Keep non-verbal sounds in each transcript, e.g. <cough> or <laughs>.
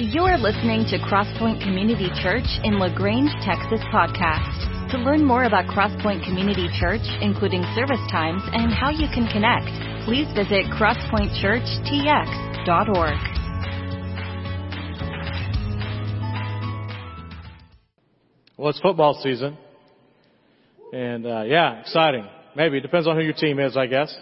You're listening to Crosspoint Community Church in La Grange, Texas podcast. To learn more about Crosspoint Community Church, including service times and how you can connect, please visit crosspointchurchtx.org. Well, it's football season. And, uh, yeah, exciting. Maybe. It depends on who your team is, I guess.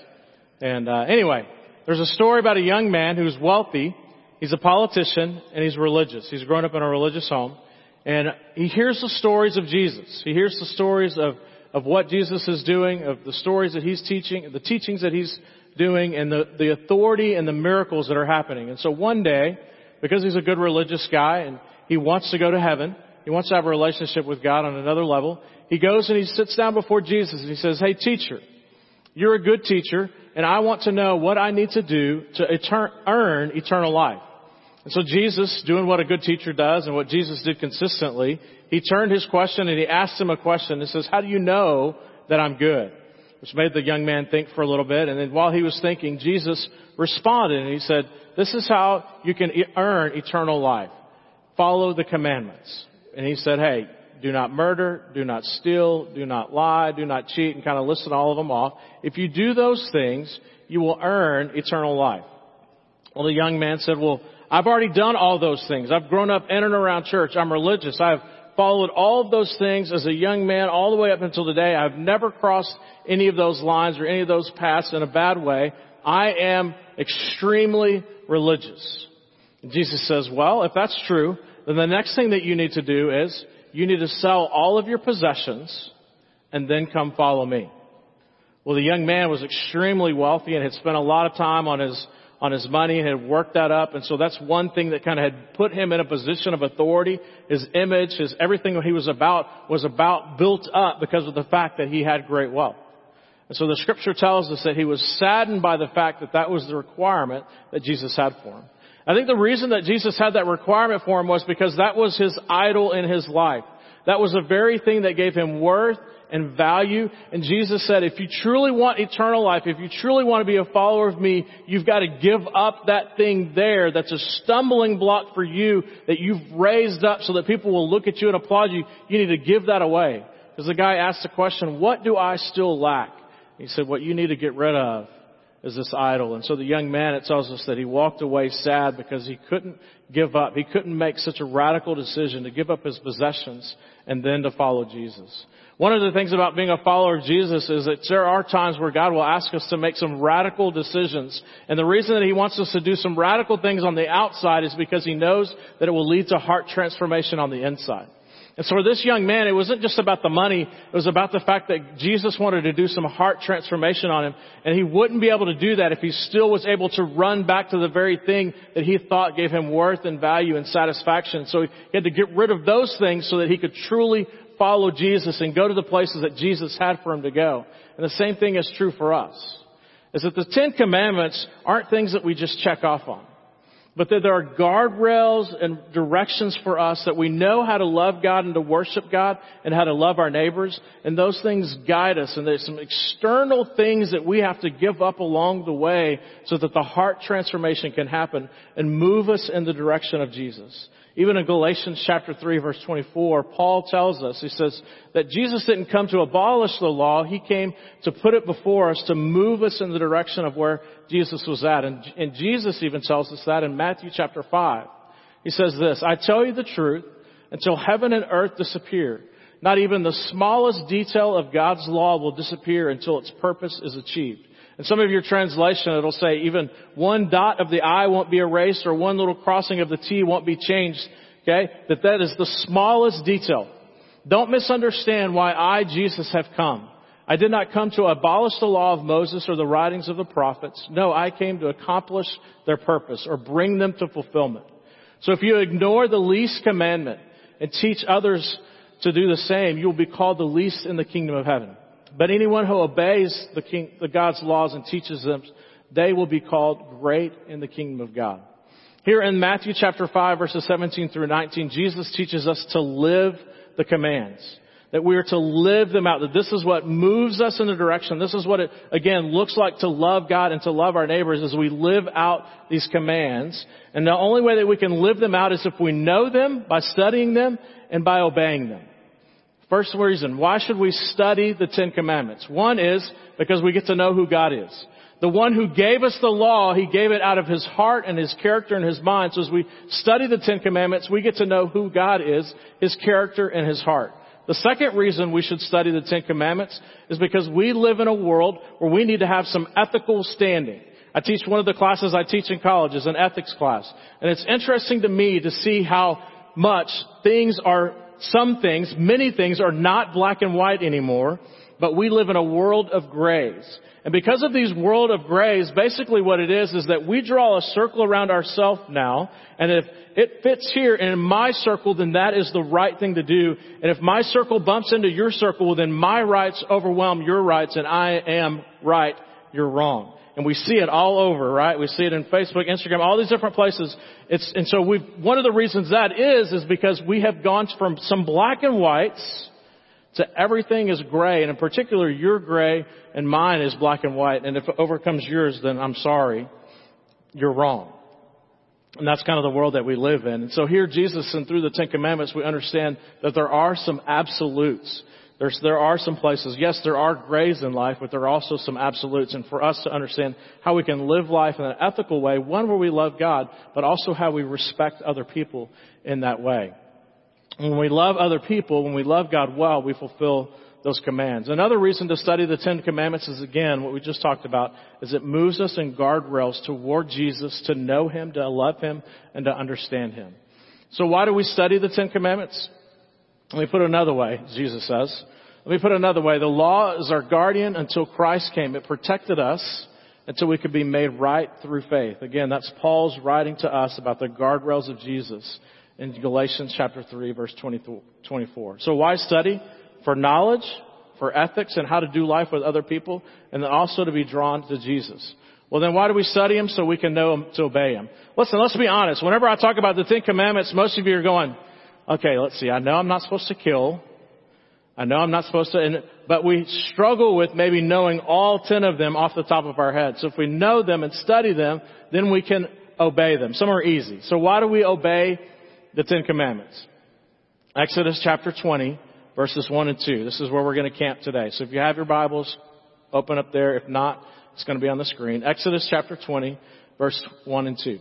And, uh, anyway, there's a story about a young man who's wealthy. He's a politician and he's religious. He's grown up in a religious home. And he hears the stories of Jesus. He hears the stories of, of what Jesus is doing, of the stories that he's teaching, the teachings that he's doing, and the, the authority and the miracles that are happening. And so one day, because he's a good religious guy and he wants to go to heaven, he wants to have a relationship with God on another level. He goes and he sits down before Jesus and he says, Hey teacher, you're a good teacher and I want to know what I need to do to etern- earn eternal life. And so Jesus, doing what a good teacher does and what Jesus did consistently, he turned his question and he asked him a question and says, how do you know that I'm good? Which made the young man think for a little bit. And then while he was thinking, Jesus responded and he said, this is how you can earn eternal life. Follow the commandments. And he said, hey, do not murder, do not steal, do not lie, do not cheat, and kind of listed all of them off. If you do those things, you will earn eternal life. Well, the young man said, well, I've already done all those things. I've grown up in and around church. I'm religious. I've followed all of those things as a young man all the way up until today. I've never crossed any of those lines or any of those paths in a bad way. I am extremely religious. Jesus says, well, if that's true, then the next thing that you need to do is you need to sell all of your possessions and then come follow me. Well, the young man was extremely wealthy and had spent a lot of time on his on his money and had worked that up. And so that's one thing that kind of had put him in a position of authority. His image, his everything he was about was about built up because of the fact that he had great wealth. And so the scripture tells us that he was saddened by the fact that that was the requirement that Jesus had for him. I think the reason that Jesus had that requirement for him was because that was his idol in his life. That was the very thing that gave him worth and value. And Jesus said, if you truly want eternal life, if you truly want to be a follower of me, you've got to give up that thing there that's a stumbling block for you that you've raised up so that people will look at you and applaud you. You need to give that away. Because the guy asked the question, what do I still lack? He said, what you need to get rid of is this idol. And so the young man, it tells us that he walked away sad because he couldn't give up. He couldn't make such a radical decision to give up his possessions and then to follow Jesus. One of the things about being a follower of Jesus is that there are times where God will ask us to make some radical decisions. And the reason that He wants us to do some radical things on the outside is because He knows that it will lead to heart transformation on the inside. And so for this young man, it wasn't just about the money, it was about the fact that Jesus wanted to do some heart transformation on him. And he wouldn't be able to do that if he still was able to run back to the very thing that he thought gave him worth and value and satisfaction. So he had to get rid of those things so that he could truly follow Jesus and go to the places that Jesus had for him to go. And the same thing is true for us. Is that the Ten Commandments aren't things that we just check off on. But that there are guardrails and directions for us that we know how to love God and to worship God and how to love our neighbors. And those things guide us. And there's some external things that we have to give up along the way so that the heart transformation can happen and move us in the direction of Jesus. Even in Galatians chapter 3 verse 24, Paul tells us, he says that Jesus didn't come to abolish the law, he came to put it before us to move us in the direction of where Jesus was at. And, and Jesus even tells us that in Matthew chapter 5. He says this, I tell you the truth, until heaven and earth disappear, not even the smallest detail of God's law will disappear until its purpose is achieved. In some of your translation, it'll say even one dot of the I won't be erased or one little crossing of the T won't be changed. Okay? That that is the smallest detail. Don't misunderstand why I, Jesus, have come. I did not come to abolish the law of Moses or the writings of the prophets. No, I came to accomplish their purpose or bring them to fulfillment. So if you ignore the least commandment and teach others to do the same, you will be called the least in the kingdom of heaven. But anyone who obeys the, king, the God's laws and teaches them, they will be called great in the kingdom of God. Here in Matthew chapter 5 verses 17 through 19, Jesus teaches us to live the commands. That we are to live them out. That this is what moves us in the direction. This is what it, again, looks like to love God and to love our neighbors as we live out these commands. And the only way that we can live them out is if we know them by studying them and by obeying them. First reason, why should we study the Ten Commandments? One is because we get to know who God is. The one who gave us the law, He gave it out of His heart and His character and His mind. So as we study the Ten Commandments, we get to know who God is, His character and His heart. The second reason we should study the Ten Commandments is because we live in a world where we need to have some ethical standing. I teach one of the classes I teach in college is an ethics class. And it's interesting to me to see how much things are, some things, many things are not black and white anymore, but we live in a world of grays. And because of these world of grays, basically what it is is that we draw a circle around ourselves now, and if it fits here in my circle, then that is the right thing to do. And if my circle bumps into your circle, well then my rights overwhelm your rights, and I am right, you're wrong. And we see it all over, right? We see it in Facebook, Instagram, all these different places. It's, and so we one of the reasons that is, is because we have gone from some black and whites to everything is gray, and in particular, your gray and mine is black and white. And if it overcomes yours, then I'm sorry, you're wrong. And that's kind of the world that we live in. And so here, Jesus, and through the Ten Commandments, we understand that there are some absolutes. There's, there are some places, yes, there are grays in life, but there are also some absolutes. And for us to understand how we can live life in an ethical way, one where we love God, but also how we respect other people in that way. When we love other people, when we love God well, we fulfill those commands. Another reason to study the Ten Commandments is again what we just talked about, is it moves us in guardrails toward Jesus, to know Him, to love Him, and to understand Him. So why do we study the Ten Commandments? Let me put it another way, Jesus says. Let me put it another way. The law is our guardian until Christ came. It protected us until we could be made right through faith. Again, that's Paul's writing to us about the guardrails of Jesus in Galatians chapter 3 verse 24. So why study? For knowledge, for ethics and how to do life with other people, and then also to be drawn to Jesus. Well then why do we study Him? So we can know Him, to obey Him. Listen, let's be honest. Whenever I talk about the Ten Commandments, most of you are going, okay, let's see, I know I'm not supposed to kill. I know I'm not supposed to, and, but we struggle with maybe knowing all ten of them off the top of our head. So if we know them and study them, then we can obey them. Some are easy. So why do we obey the Ten Commandments. Exodus chapter 20, verses 1 and 2. This is where we're going to camp today. So if you have your Bibles, open up there. If not, it's going to be on the screen. Exodus chapter 20, verse 1 and 2.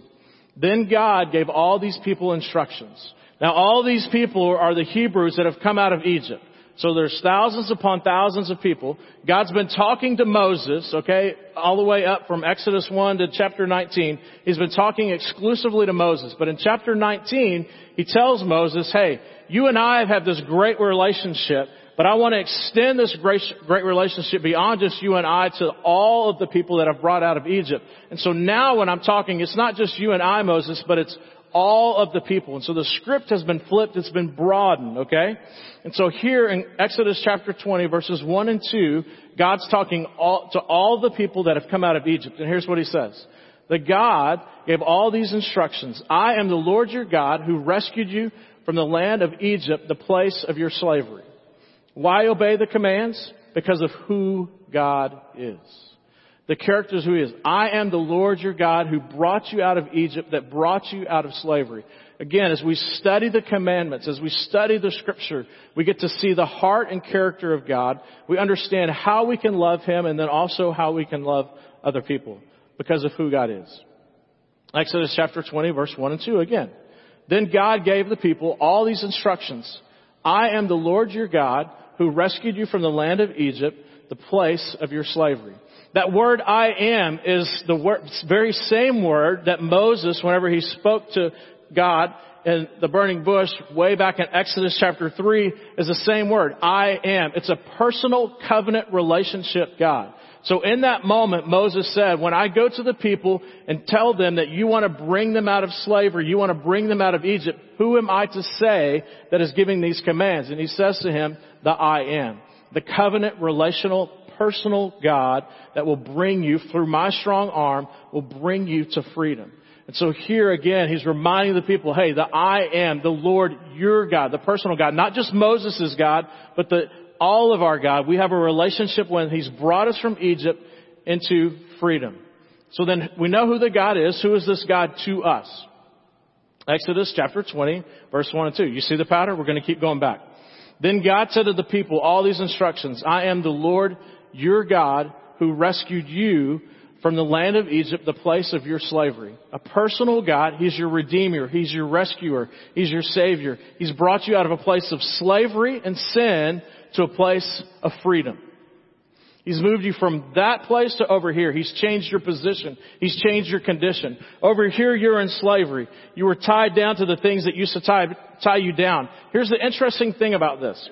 Then God gave all these people instructions. Now all these people are the Hebrews that have come out of Egypt. So there's thousands upon thousands of people. God's been talking to Moses, okay, all the way up from Exodus 1 to chapter 19. He's been talking exclusively to Moses. But in chapter 19, he tells Moses, hey, you and I have had this great relationship, but I want to extend this great, great relationship beyond just you and I to all of the people that I've brought out of Egypt. And so now when I'm talking, it's not just you and I, Moses, but it's all of the people. And so the script has been flipped, it's been broadened, okay? And so here in Exodus chapter 20 verses 1 and 2, God's talking all, to all the people that have come out of Egypt. And here's what he says. The God gave all these instructions. I am the Lord your God who rescued you from the land of Egypt, the place of your slavery. Why obey the commands? Because of who God is the characters who he is. I am the Lord your God who brought you out of Egypt, that brought you out of slavery. Again, as we study the commandments, as we study the scripture, we get to see the heart and character of God. We understand how we can love him and then also how we can love other people because of who God is. Exodus chapter 20 verse 1 and 2 again. Then God gave the people all these instructions. I am the Lord your God who rescued you from the land of Egypt, the place of your slavery. That word I am is the word, very same word that Moses, whenever he spoke to God in the burning bush way back in Exodus chapter 3, is the same word. I am. It's a personal covenant relationship God. So in that moment, Moses said, when I go to the people and tell them that you want to bring them out of slavery, you want to bring them out of Egypt, who am I to say that is giving these commands? And he says to him, the I am. The covenant relational personal God that will bring you through my strong arm will bring you to freedom. And so here again, he's reminding the people, hey, the I am, the Lord, your God, the personal God, not just Moses' God, but the, all of our God. We have a relationship when he's brought us from Egypt into freedom. So then we know who the God is. Who is this God to us? Exodus chapter 20, verse 1 and 2. You see the pattern? We're going to keep going back. Then God said to the people all these instructions. I am the Lord, your God, who rescued you from the land of Egypt, the place of your slavery. A personal God. He's your redeemer. He's your rescuer. He's your savior. He's brought you out of a place of slavery and sin to a place of freedom. He's moved you from that place to over here. He's changed your position. He's changed your condition. Over here, you're in slavery. You were tied down to the things that used to tie, tie you down. Here's the interesting thing about this.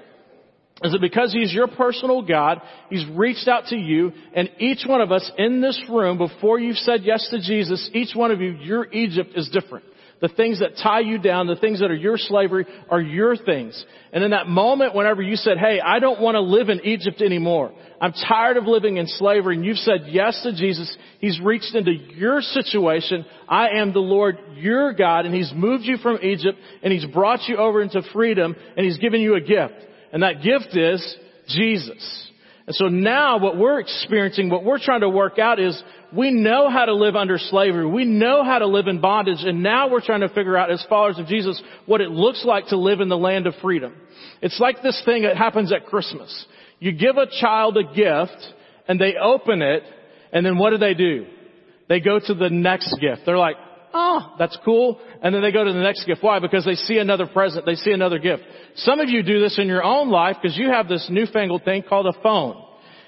Is that because He's your personal God, He's reached out to you, and each one of us in this room, before you've said yes to Jesus, each one of you, your Egypt is different. The things that tie you down, the things that are your slavery are your things. And in that moment, whenever you said, hey, I don't want to live in Egypt anymore. I'm tired of living in slavery. And you've said yes to Jesus. He's reached into your situation. I am the Lord, your God, and He's moved you from Egypt and He's brought you over into freedom and He's given you a gift. And that gift is Jesus. And so now what we're experiencing, what we're trying to work out is we know how to live under slavery. We know how to live in bondage. And now we're trying to figure out as followers of Jesus what it looks like to live in the land of freedom. It's like this thing that happens at Christmas. You give a child a gift and they open it and then what do they do? They go to the next gift. They're like, oh, that's cool. And then they go to the next gift. Why? Because they see another present. They see another gift. Some of you do this in your own life because you have this newfangled thing called a phone.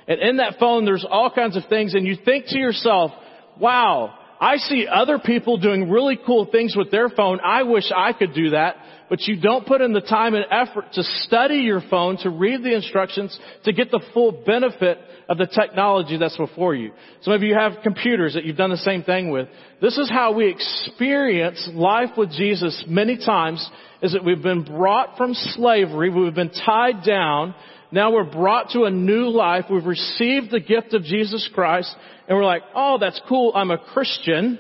And in that phone, there's all kinds of things and you think to yourself, wow, I see other people doing really cool things with their phone. I wish I could do that. But you don't put in the time and effort to study your phone, to read the instructions, to get the full benefit of the technology that's before you. Some of you have computers that you've done the same thing with. This is how we experience life with Jesus many times is that we've been brought from slavery, we've been tied down, now we're brought to a new life. We've received the gift of Jesus Christ and we're like, oh, that's cool. I'm a Christian.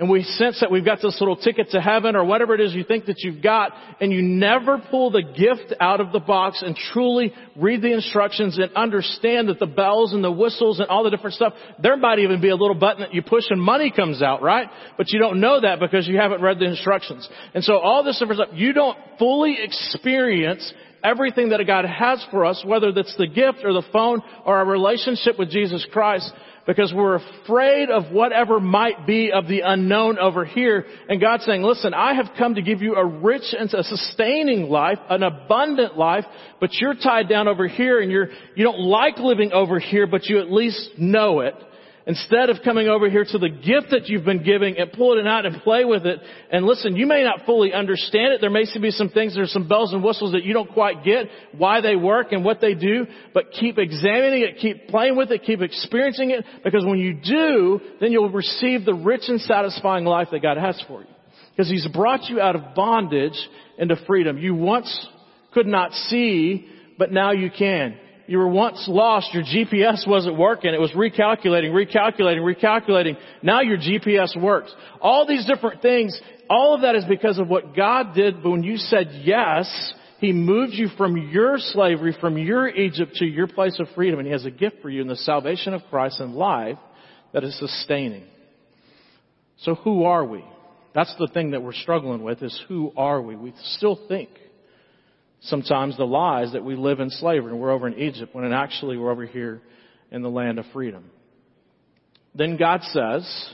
And we sense that we've got this little ticket to heaven or whatever it is you think that you've got and you never pull the gift out of the box and truly read the instructions and understand that the bells and the whistles and all the different stuff, there might even be a little button that you push and money comes out, right? But you don't know that because you haven't read the instructions. And so all this stuff, you don't fully experience everything that God has for us, whether that's the gift or the phone or our relationship with Jesus Christ, because we're afraid of whatever might be of the unknown over here. And God's saying, listen, I have come to give you a rich and a sustaining life, an abundant life, but you're tied down over here and you're, you don't like living over here, but you at least know it. Instead of coming over here to the gift that you've been giving and pulling it out and play with it. And listen, you may not fully understand it. There may be some things, there's some bells and whistles that you don't quite get, why they work and what they do, but keep examining it, keep playing with it, keep experiencing it, because when you do, then you'll receive the rich and satisfying life that God has for you. Because He's brought you out of bondage into freedom. You once could not see, but now you can you were once lost, your GPS wasn't working, it was recalculating, recalculating, recalculating. Now your GPS works. All these different things, all of that is because of what God did when you said yes, He moved you from your slavery, from your Egypt to your place of freedom, and He has a gift for you in the salvation of Christ and life that is sustaining. So who are we? That's the thing that we're struggling with is who are we? We still think sometimes the lies that we live in slavery and we're over in Egypt when actually we're over here in the land of freedom. Then God says,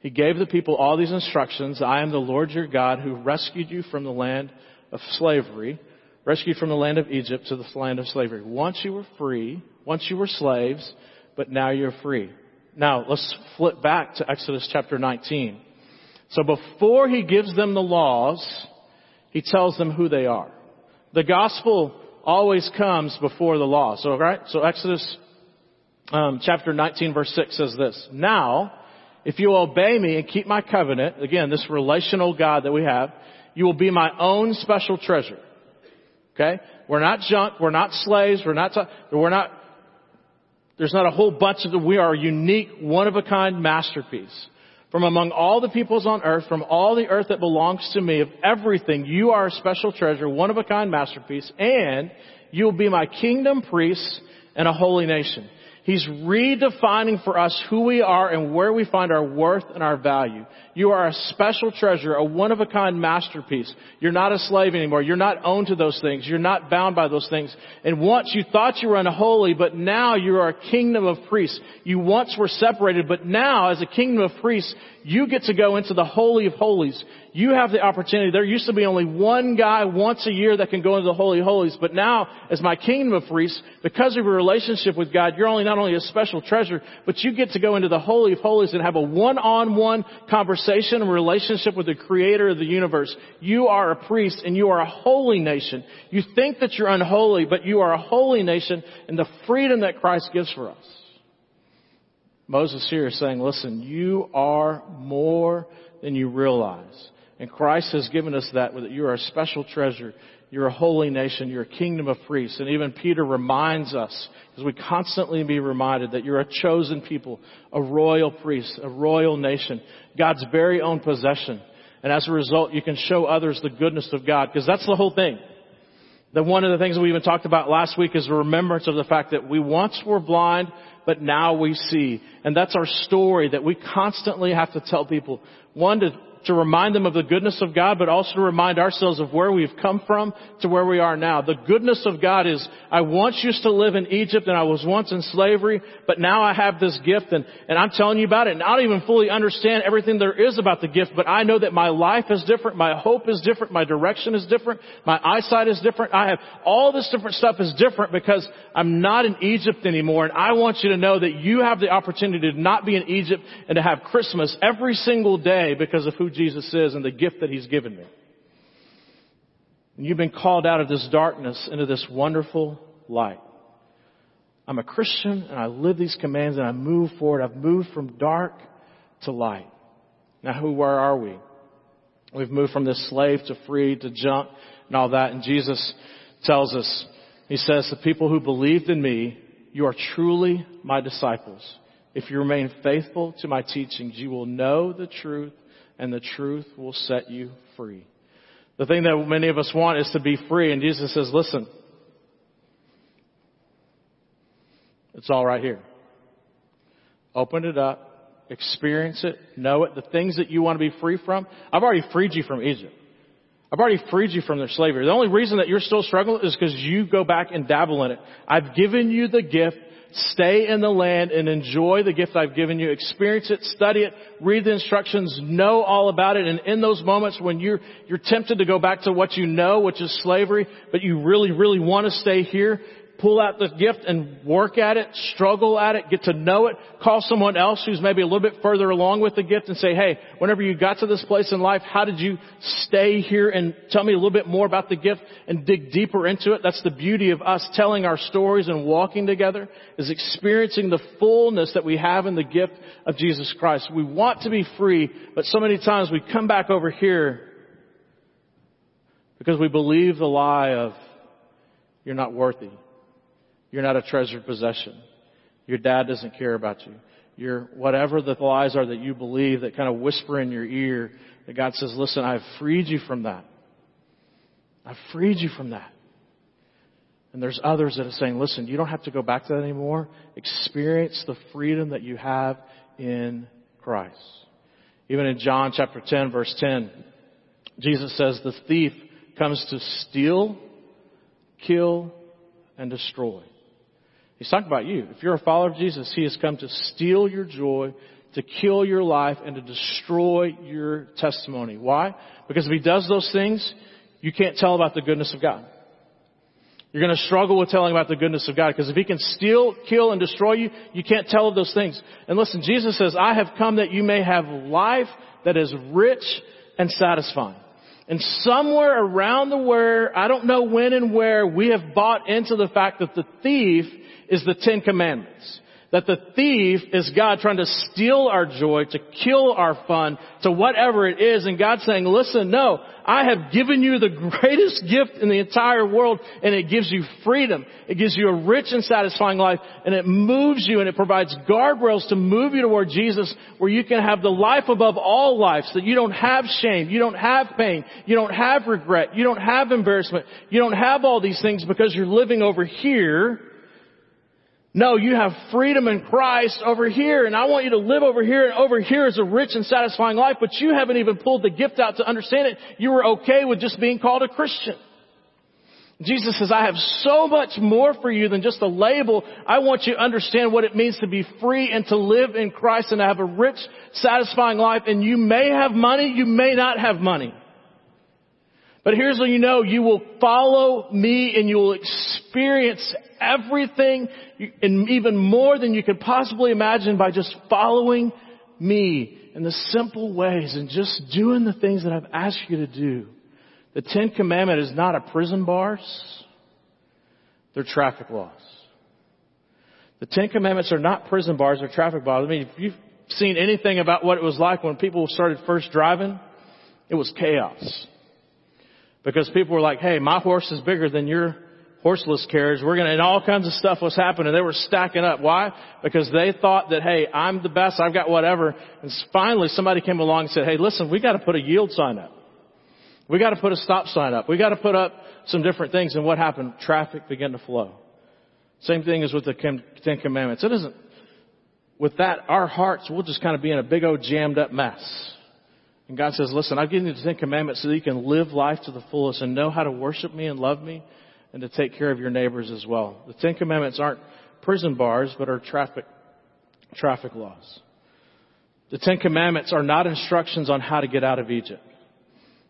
He gave the people all these instructions. I am the Lord your God who rescued you from the land of slavery, rescued from the land of Egypt to the land of slavery. Once you were free, once you were slaves, but now you're free. Now let's flip back to Exodus chapter 19. So before he gives them the laws, he tells them who they are. The gospel always comes before the law. So, right? So Exodus um, chapter 19 verse 6 says this. Now, if you obey me and keep my covenant, again, this relational God that we have, you will be my own special treasure. Okay? We're not junk. We're not slaves. We're not, we're not, there's not a whole bunch of. We are a unique, one of a kind masterpiece. From among all the peoples on earth, from all the earth that belongs to me, of everything, you are a special treasure, one of a kind masterpiece, and you will be my kingdom priests and a holy nation. He's redefining for us who we are and where we find our worth and our value. You are a special treasure, a one-of-a-kind masterpiece. You're not a slave anymore. You're not owned to those things. You're not bound by those things. And once you thought you were unholy, but now you are a kingdom of priests. You once were separated, but now as a kingdom of priests, you get to go into the Holy of Holies. You have the opportunity. There used to be only one guy once a year that can go into the Holy Holies, but now, as my kingdom of priests, because of your relationship with God, you're only not only a special treasure, but you get to go into the Holy of Holies and have a one-on-one conversation and relationship with the Creator of the universe. You are a priest and you are a holy nation. You think that you're unholy, but you are a holy nation in the freedom that Christ gives for us. Moses here is saying, listen, you are more than you realize. And Christ has given us that, that you are a special treasure. You're a holy nation. You're a kingdom of priests. And even Peter reminds us, because we constantly be reminded that you're a chosen people, a royal priest, a royal nation, God's very own possession. And as a result, you can show others the goodness of God, because that's the whole thing. That one of the things we even talked about last week is a remembrance of the fact that we once were blind, but now we see. And that's our story that we constantly have to tell people. One, to to remind them of the goodness of God, but also to remind ourselves of where we've come from to where we are now. The goodness of God is, I once used to live in Egypt and I was once in slavery, but now I have this gift and, and I'm telling you about it and I don't even fully understand everything there is about the gift, but I know that my life is different, my hope is different, my direction is different, my eyesight is different. I have all this different stuff is different because I'm not in Egypt anymore and I want you to know that you have the opportunity to not be in Egypt and to have Christmas every single day because of who Jesus is and the gift that He's given me. And you've been called out of this darkness into this wonderful light. I'm a Christian and I live these commands and I move forward. I've moved from dark to light. Now who, where are we? We've moved from this slave to free to junk and all that. And Jesus tells us, He says, the people who believed in me, you are truly my disciples. If you remain faithful to my teachings, you will know the truth and the truth will set you free. The thing that many of us want is to be free, and Jesus says, listen, it's all right here. Open it up, experience it, know it. The things that you want to be free from, I've already freed you from Egypt. I've already freed you from their slavery. The only reason that you're still struggling is because you go back and dabble in it. I've given you the gift Stay in the land and enjoy the gift I've given you. Experience it, study it, read the instructions, know all about it. And in those moments when you're, you're tempted to go back to what you know, which is slavery, but you really, really want to stay here, pull out the gift and work at it, struggle at it, get to know it, call someone else who's maybe a little bit further along with the gift and say, hey, whenever you got to this place in life, how did you stay here and tell me a little bit more about the gift and dig deeper into it? That's the beauty of us telling our stories and walking together is experiencing the fullness that we have in the gift of Jesus Christ. We want to be free, but so many times we come back over here because we believe the lie of you're not worthy. You're not a treasured possession. Your dad doesn't care about you. You're whatever the lies are that you believe that kind of whisper in your ear that God says, listen, I've freed you from that. I've freed you from that. And there's others that are saying, listen, you don't have to go back to that anymore. Experience the freedom that you have in Christ. Even in John chapter 10 verse 10, Jesus says the thief comes to steal, kill, and destroy. He's talking about you. If you're a follower of Jesus, He has come to steal your joy, to kill your life, and to destroy your testimony. Why? Because if He does those things, you can't tell about the goodness of God. You're going to struggle with telling about the goodness of God because if He can steal, kill, and destroy you, you can't tell of those things. And listen, Jesus says, I have come that you may have life that is rich and satisfying. And somewhere around the where, I don't know when and where, we have bought into the fact that the thief is the Ten Commandments. That the thief is God trying to steal our joy, to kill our fun, to whatever it is. And God's saying, listen, no, I have given you the <laughs> greatest gift in the entire world and it gives you freedom. It gives you a rich and satisfying life and it moves you and it provides guardrails to move you toward Jesus where you can have the life above all lives that you don't have shame, you don't have pain, you don't have regret, you don't have embarrassment, you don't have all these things because you're living over here no, you have freedom in Christ over here, and I want you to live over here, and over here is a rich and satisfying life, but you haven't even pulled the gift out to understand it. You were okay with just being called a Christian. Jesus says, I have so much more for you than just a label. I want you to understand what it means to be free and to live in Christ and to have a rich, satisfying life. And you may have money, you may not have money. But here's what you know, you will follow me and you will experience everything and even more than you could possibly imagine by just following me in the simple ways and just doing the things that I've asked you to do. The Ten Commandment is not a prison bars. They're traffic laws. The Ten Commandments are not prison bars, they're traffic bars. I mean, if you've seen anything about what it was like when people started first driving, it was chaos. Because people were like, hey, my horse is bigger than your horseless carriage. We're gonna, and all kinds of stuff was happening. They were stacking up. Why? Because they thought that, hey, I'm the best. I've got whatever. And finally somebody came along and said, hey, listen, we gotta put a yield sign up. We gotta put a stop sign up. We gotta put up some different things. And what happened? Traffic began to flow. Same thing as with the Ten Commandments. It isn't, with that, our hearts will just kind of be in a big old jammed up mess. And God says, listen, I've given you the Ten Commandments so that you can live life to the fullest and know how to worship me and love me and to take care of your neighbors as well. The Ten Commandments aren't prison bars, but are traffic, traffic laws. The Ten Commandments are not instructions on how to get out of Egypt.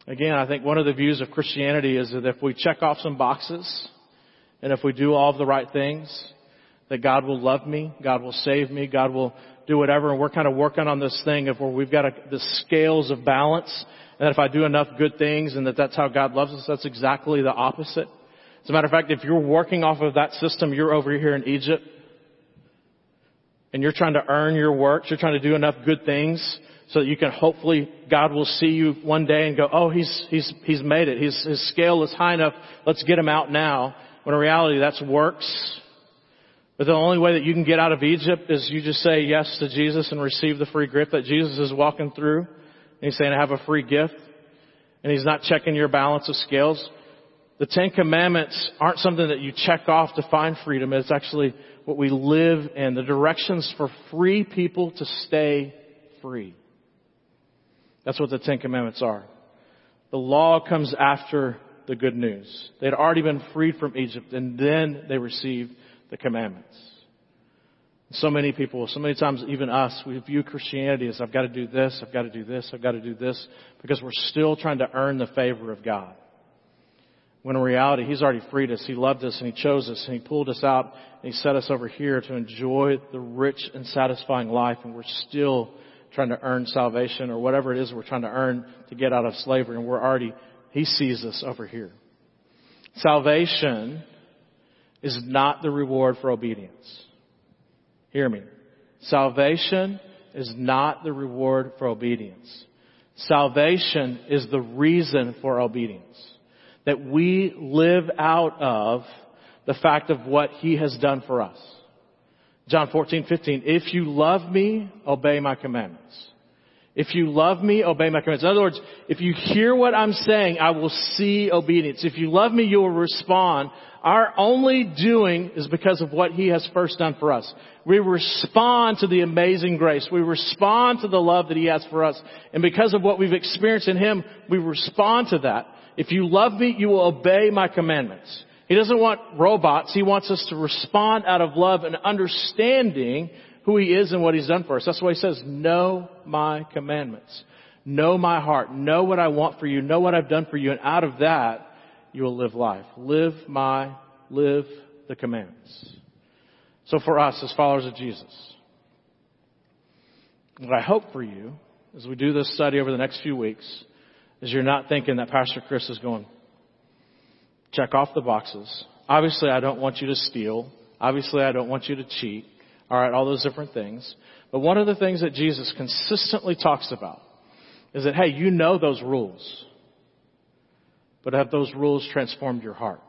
Again, I think one of the views of Christianity is that if we check off some boxes and if we do all of the right things, that God will love me, God will save me, God will do whatever, and we're kind of working on this thing of where we've got a, the scales of balance, and that if I do enough good things and that that's how God loves us, that's exactly the opposite. As a matter of fact, if you're working off of that system, you're over here in Egypt, and you're trying to earn your works, you're trying to do enough good things so that you can hopefully, God will see you one day and go, oh, he's, he's, he's made it. His, his scale is high enough. Let's get him out now. When in reality, that's works but the only way that you can get out of Egypt is you just say yes to Jesus and receive the free gift that Jesus is walking through. And he's saying, I have a free gift. And he's not checking your balance of scales. The Ten Commandments aren't something that you check off to find freedom. It's actually what we live in. The directions for free people to stay free. That's what the Ten Commandments are. The law comes after the good news. They'd already been freed from Egypt and then they received the commandments. So many people, so many times even us, we view Christianity as I've got to do this, I've got to do this, I've got to do this, because we're still trying to earn the favor of God. When in reality, He's already freed us, He loved us, and He chose us, and He pulled us out, and He set us over here to enjoy the rich and satisfying life, and we're still trying to earn salvation or whatever it is we're trying to earn to get out of slavery, and we're already, He sees us over here. Salvation is not the reward for obedience. Hear me. Salvation is not the reward for obedience. Salvation is the reason for obedience. That we live out of the fact of what He has done for us. John 14, 15. If you love me, obey my commandments. If you love me, obey my commandments. In other words, if you hear what I'm saying, I will see obedience. If you love me, you will respond. Our only doing is because of what He has first done for us. We respond to the amazing grace. We respond to the love that He has for us. And because of what we've experienced in Him, we respond to that. If you love me, you will obey my commandments. He doesn't want robots. He wants us to respond out of love and understanding who He is and what He's done for us. That's why He says, know my commandments. Know my heart. Know what I want for you. Know what I've done for you. And out of that, you will live life. Live my, live the commands. So for us as followers of Jesus, what I hope for you as we do this study over the next few weeks is you're not thinking that Pastor Chris is going, check off the boxes. Obviously I don't want you to steal. Obviously I don't want you to cheat. All right, all those different things. But one of the things that Jesus consistently talks about is that, hey, you know those rules. But have those rules transformed your heart?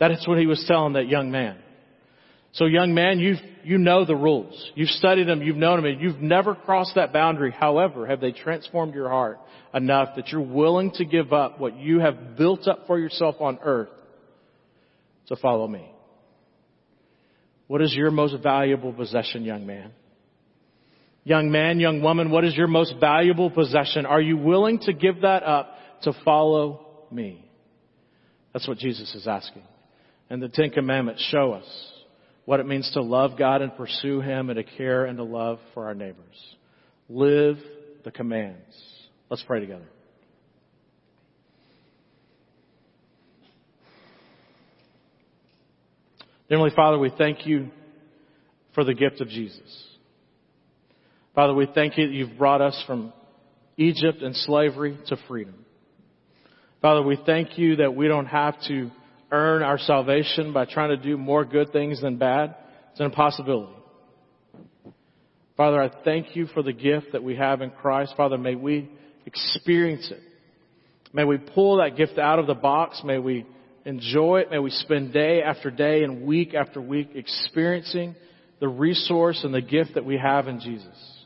That is what he was telling that young man. So young man, you you know the rules. You've studied them, you've known them, and you've never crossed that boundary. However, have they transformed your heart enough that you're willing to give up what you have built up for yourself on earth to follow me? What is your most valuable possession, young man? Young man, young woman, what is your most valuable possession? Are you willing to give that up to follow me? That's what Jesus is asking. And the Ten Commandments show us what it means to love God and pursue Him and to care and to love for our neighbors. Live the commands. Let's pray together. Heavenly Father, we thank you for the gift of Jesus. Father, we thank you that you've brought us from Egypt and slavery to freedom. Father, we thank you that we don't have to earn our salvation by trying to do more good things than bad. It's an impossibility. Father, I thank you for the gift that we have in Christ. Father, may we experience it. May we pull that gift out of the box. May we enjoy it. May we spend day after day and week after week experiencing the resource and the gift that we have in Jesus.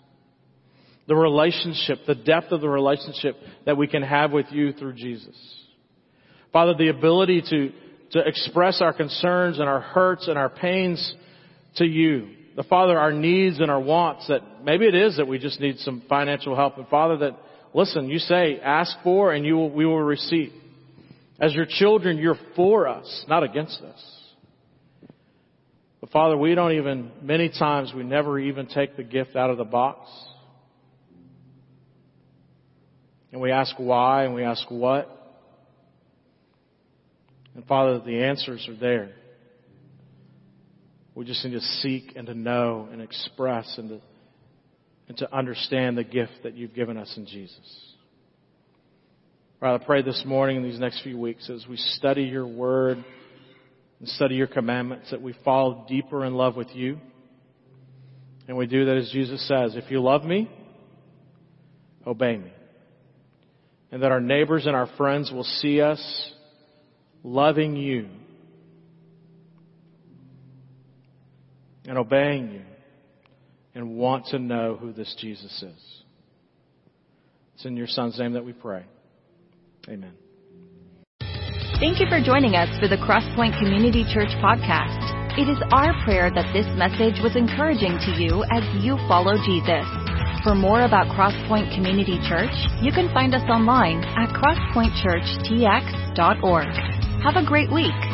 The relationship, the depth of the relationship that we can have with you through Jesus. Father, the ability to to express our concerns and our hurts and our pains to you. The Father, our needs and our wants that maybe it is that we just need some financial help. And Father, that listen, you say, ask for and you will, we will receive. As your children, you're for us, not against us. But Father, we don't even, many times we never even take the gift out of the box. And we ask why and we ask what. And Father, the answers are there. We just need to seek and to know and express and to, and to understand the gift that you've given us in Jesus. Father, I pray this morning and these next few weeks as we study your word and study your commandments that we fall deeper in love with you. And we do that as Jesus says, if you love me, obey me. And that our neighbors and our friends will see us loving you and obeying you and want to know who this Jesus is. It's in your Son's name that we pray. Amen. Thank you for joining us for the Crosspoint Community Church podcast. It is our prayer that this message was encouraging to you as you follow Jesus. For more about Crosspoint Community Church, you can find us online at crosspointchurchtx.org. Have a great week.